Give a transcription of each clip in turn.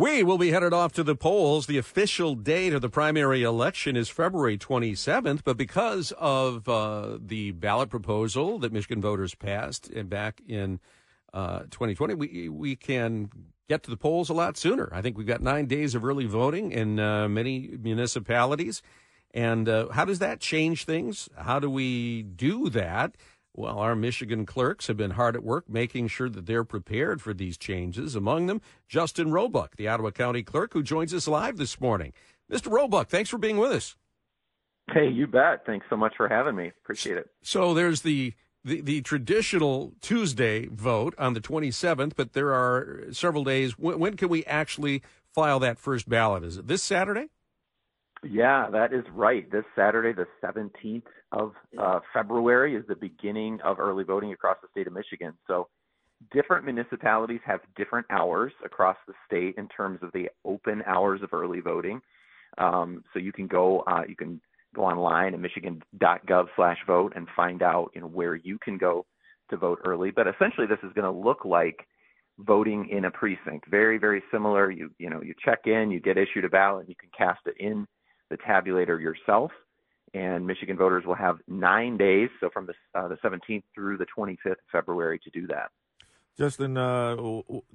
We will be headed off to the polls. The official date of the primary election is February 27th, but because of uh, the ballot proposal that Michigan voters passed and back in uh, 2020, we we can get to the polls a lot sooner. I think we've got nine days of early voting in uh, many municipalities. And uh, how does that change things? How do we do that? Well, our Michigan clerks have been hard at work making sure that they're prepared for these changes. Among them, Justin Roebuck, the Ottawa County clerk, who joins us live this morning. Mr. Roebuck, thanks for being with us. Hey, you bet. Thanks so much for having me. Appreciate it. So there's the the, the traditional Tuesday vote on the 27th, but there are several days. When, when can we actually file that first ballot? Is it this Saturday? Yeah, that is right. This Saturday, the 17th of uh, February, is the beginning of early voting across the state of Michigan. So, different municipalities have different hours across the state in terms of the open hours of early voting. Um, so you can go, uh, you can go online at michigan.gov/vote and find out, you know, where you can go to vote early. But essentially, this is going to look like voting in a precinct. Very, very similar. You, you know, you check in, you get issued a ballot, you can cast it in the tabulator yourself. And Michigan voters will have nine days, so from the, uh, the 17th through the 25th of February, to do that. Justin, uh,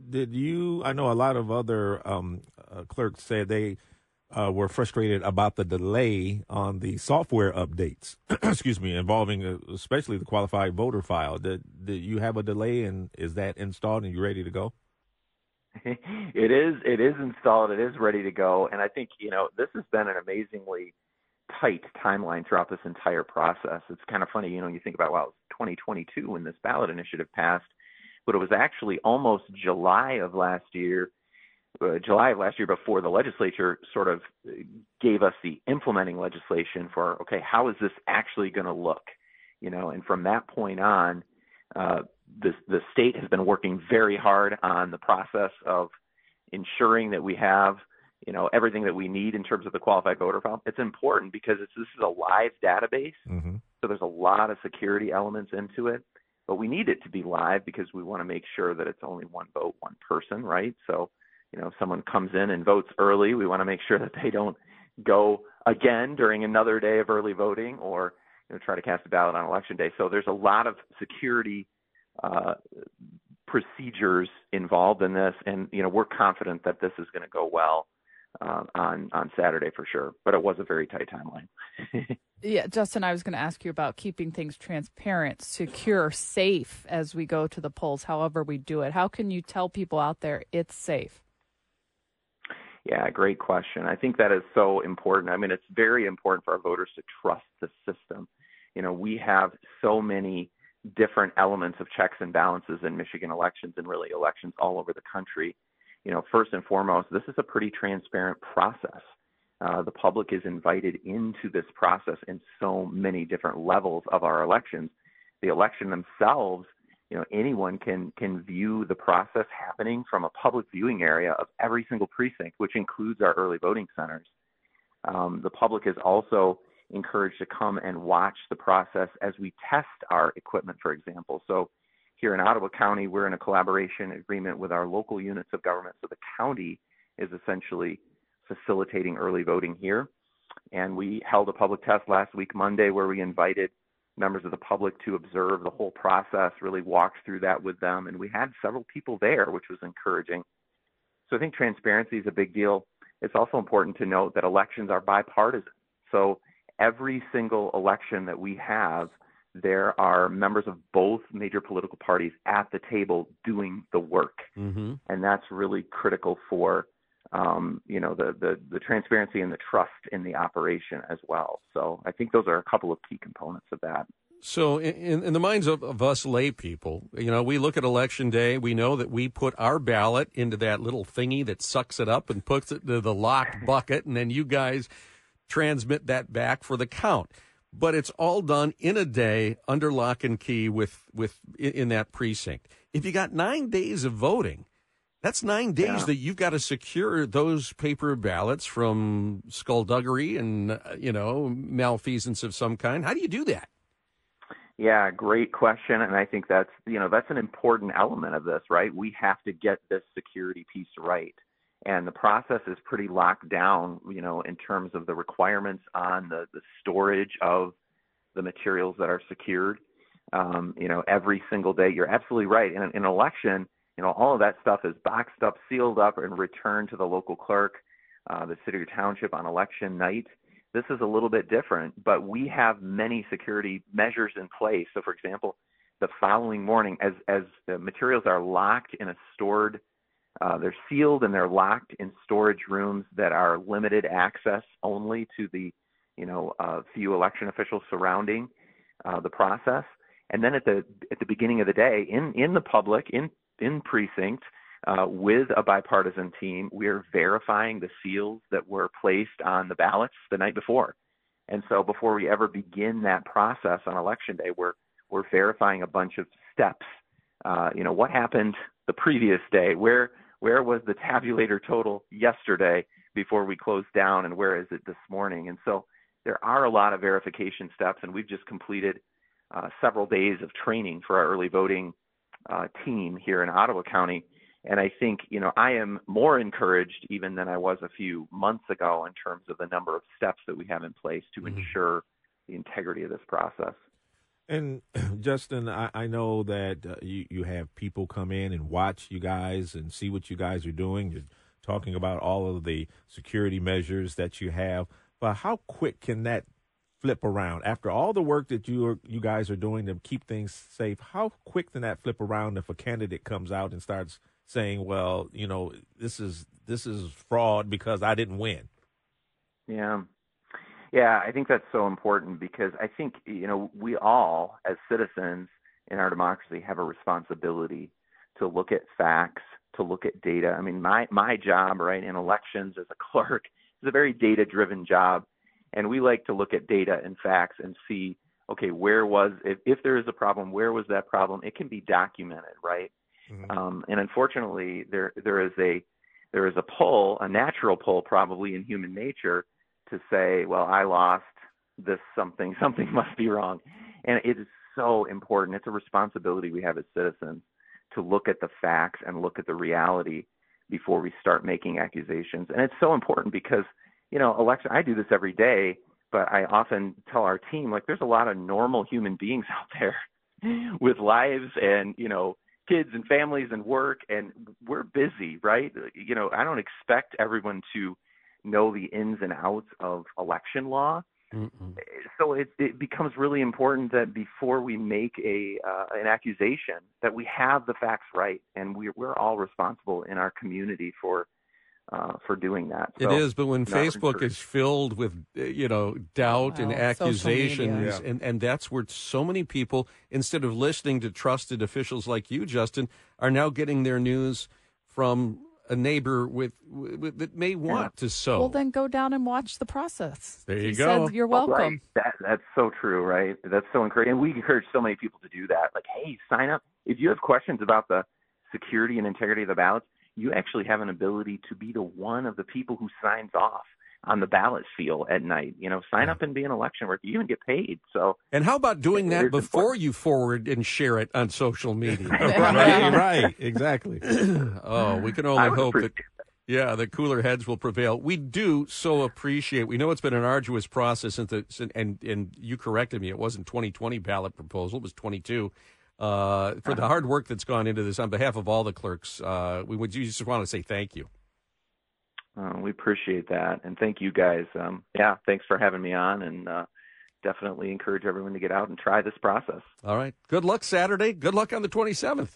did you? I know a lot of other um, uh, clerks said they uh, were frustrated about the delay on the software updates. excuse me, involving uh, especially the qualified voter file. Did, did you have a delay, and is that installed and you ready to go? it is it is installed it is ready to go and i think you know this has been an amazingly tight timeline throughout this entire process. It's kind of funny you know you think about well 2022 when this ballot initiative passed but it was actually almost july of last year uh, july of last year before the legislature sort of gave us the implementing legislation for okay how is this actually going to look? You know and from that point on uh, the, the state has been working very hard on the process of ensuring that we have you know everything that we need in terms of the qualified voter file. It's important because it's, this is a live database, mm-hmm. so there's a lot of security elements into it. But we need it to be live because we want to make sure that it's only one vote, one person, right? So, you know, if someone comes in and votes early, we want to make sure that they don't go again during another day of early voting or you know try to cast a ballot on election day. So there's a lot of security uh, procedures involved in this, and you know we're confident that this is going to go well uh, on on Saturday for sure. But it was a very tight timeline. yeah, Justin, I was going to ask you about keeping things transparent, secure, safe as we go to the polls. However, we do it. How can you tell people out there it's safe? Yeah, great question. I think that is so important. I mean, it's very important for our voters to trust the system. You know, we have so many different elements of checks and balances in Michigan elections and really elections all over the country. You know, first and foremost, this is a pretty transparent process. Uh, the public is invited into this process in so many different levels of our elections. The election themselves, you know, anyone can can view the process happening from a public viewing area of every single precinct, which includes our early voting centers. Um, the public is also encouraged to come and watch the process as we test our equipment, for example. So here in Ottawa County, we're in a collaboration agreement with our local units of government. So the county is essentially facilitating early voting here. And we held a public test last week, Monday, where we invited members of the public to observe the whole process, really walk through that with them. And we had several people there, which was encouraging. So I think transparency is a big deal. It's also important to note that elections are bipartisan. So every single election that we have, there are members of both major political parties at the table doing the work, mm-hmm. and that's really critical for um, you know the, the the transparency and the trust in the operation as well. So I think those are a couple of key components of that. So, in, in the minds of, of, us lay people, you know, we look at election day. We know that we put our ballot into that little thingy that sucks it up and puts it into the locked bucket, and then you guys transmit that back for the count. But it's all done in a day under lock and key with, with in that precinct. If you got nine days of voting, that's nine days yeah. that you've got to secure those paper ballots from skullduggery and uh, you know malfeasance of some kind. How do you do that? Yeah, great question, and I think that's you know that's an important element of this, right? We have to get this security piece right and the process is pretty locked down, you know, in terms of the requirements on the, the storage of the materials that are secured. Um, you know, every single day. You're absolutely right. In, in an election, you know, all of that stuff is boxed up, sealed up, and returned to the local clerk, uh, the city or township on election night. This is a little bit different, but we have many security measures in place. So, for example, the following morning, as as the materials are locked in a stored, uh, they're sealed and they're locked in storage rooms that are limited access only to the, you know, uh, few election officials surrounding uh, the process. And then at the at the beginning of the day, in in the public, in in precinct, uh, with a bipartisan team, we are verifying the seals that were placed on the ballots the night before. And so before we ever begin that process on election day, we're we're verifying a bunch of steps. Uh, you know, what happened the previous day? Where where was the tabulator total yesterday before we closed down, and where is it this morning? And so there are a lot of verification steps, and we've just completed uh, several days of training for our early voting uh, team here in Ottawa County. And I think, you know, I am more encouraged even than I was a few months ago in terms of the number of steps that we have in place to mm-hmm. ensure the integrity of this process. And Justin, I, I know that uh, you, you have people come in and watch you guys and see what you guys are doing. You're talking about all of the security measures that you have. But how quick can that flip around after all the work that you are, you guys are doing to keep things safe? How quick can that flip around if a candidate comes out and starts saying, "Well, you know, this is this is fraud because I didn't win"? Yeah. Yeah, I think that's so important because I think, you know, we all as citizens in our democracy have a responsibility to look at facts, to look at data. I mean, my my job, right, in elections as a clerk is a very data-driven job and we like to look at data and facts and see okay where was if, if there is a problem where was that problem it can be documented right mm-hmm. um, and unfortunately there there is a there is a pull a natural pull probably in human nature to say well i lost this something something must be wrong. And it is so important. It's a responsibility we have as citizens to look at the facts and look at the reality before we start making accusations. And it's so important because you know, election, I do this every day, but I often tell our team, like, there's a lot of normal human beings out there with lives and, you know, kids and families and work, and we're busy, right? You know, I don't expect everyone to know the ins and outs of election law. Mm-mm. So it, it becomes really important that before we make a uh, an accusation, that we have the facts right, and we're we're all responsible in our community for uh, for doing that. So, it is, but when Facebook is filled with you know doubt and accusations, and and that's where so many people, instead of listening to trusted officials like you, Justin, are now getting their news from a neighbor with, with that may want yeah. to sow. Well, then go down and watch the process. There you he go. You're welcome. Right. That, that's so true, right? That's so encouraging. And we encourage so many people to do that. Like, hey, sign up if you have questions about the security and integrity of the ballots you actually have an ability to be the one of the people who signs off on the ballot seal at night. You know, sign up and be an election worker. You even get paid. So, and how about doing that before important. you forward and share it on social media? right, right, exactly. oh, we can only hope that. Yeah, the cooler heads will prevail. We do so appreciate. We know it's been an arduous process, and and and you corrected me. It wasn't 2020 ballot proposal; it was 22 uh, for the uh-huh. hard work that's gone into this on behalf of all the clerks. Uh, we would just want to say thank you. Uh, we appreciate that, and thank you guys. Um, yeah, thanks for having me on, and uh, definitely encourage everyone to get out and try this process. All right. Good luck Saturday. Good luck on the 27th.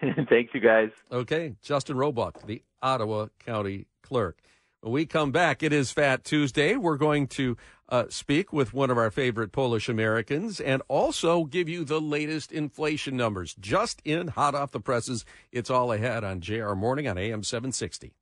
Thanks, you guys. Okay, Justin Roebuck, the Ottawa County Clerk. When we come back, it is Fat Tuesday. We're going to uh, speak with one of our favorite Polish Americans and also give you the latest inflation numbers just in hot off the presses. It's all ahead on JR Morning on AM 760.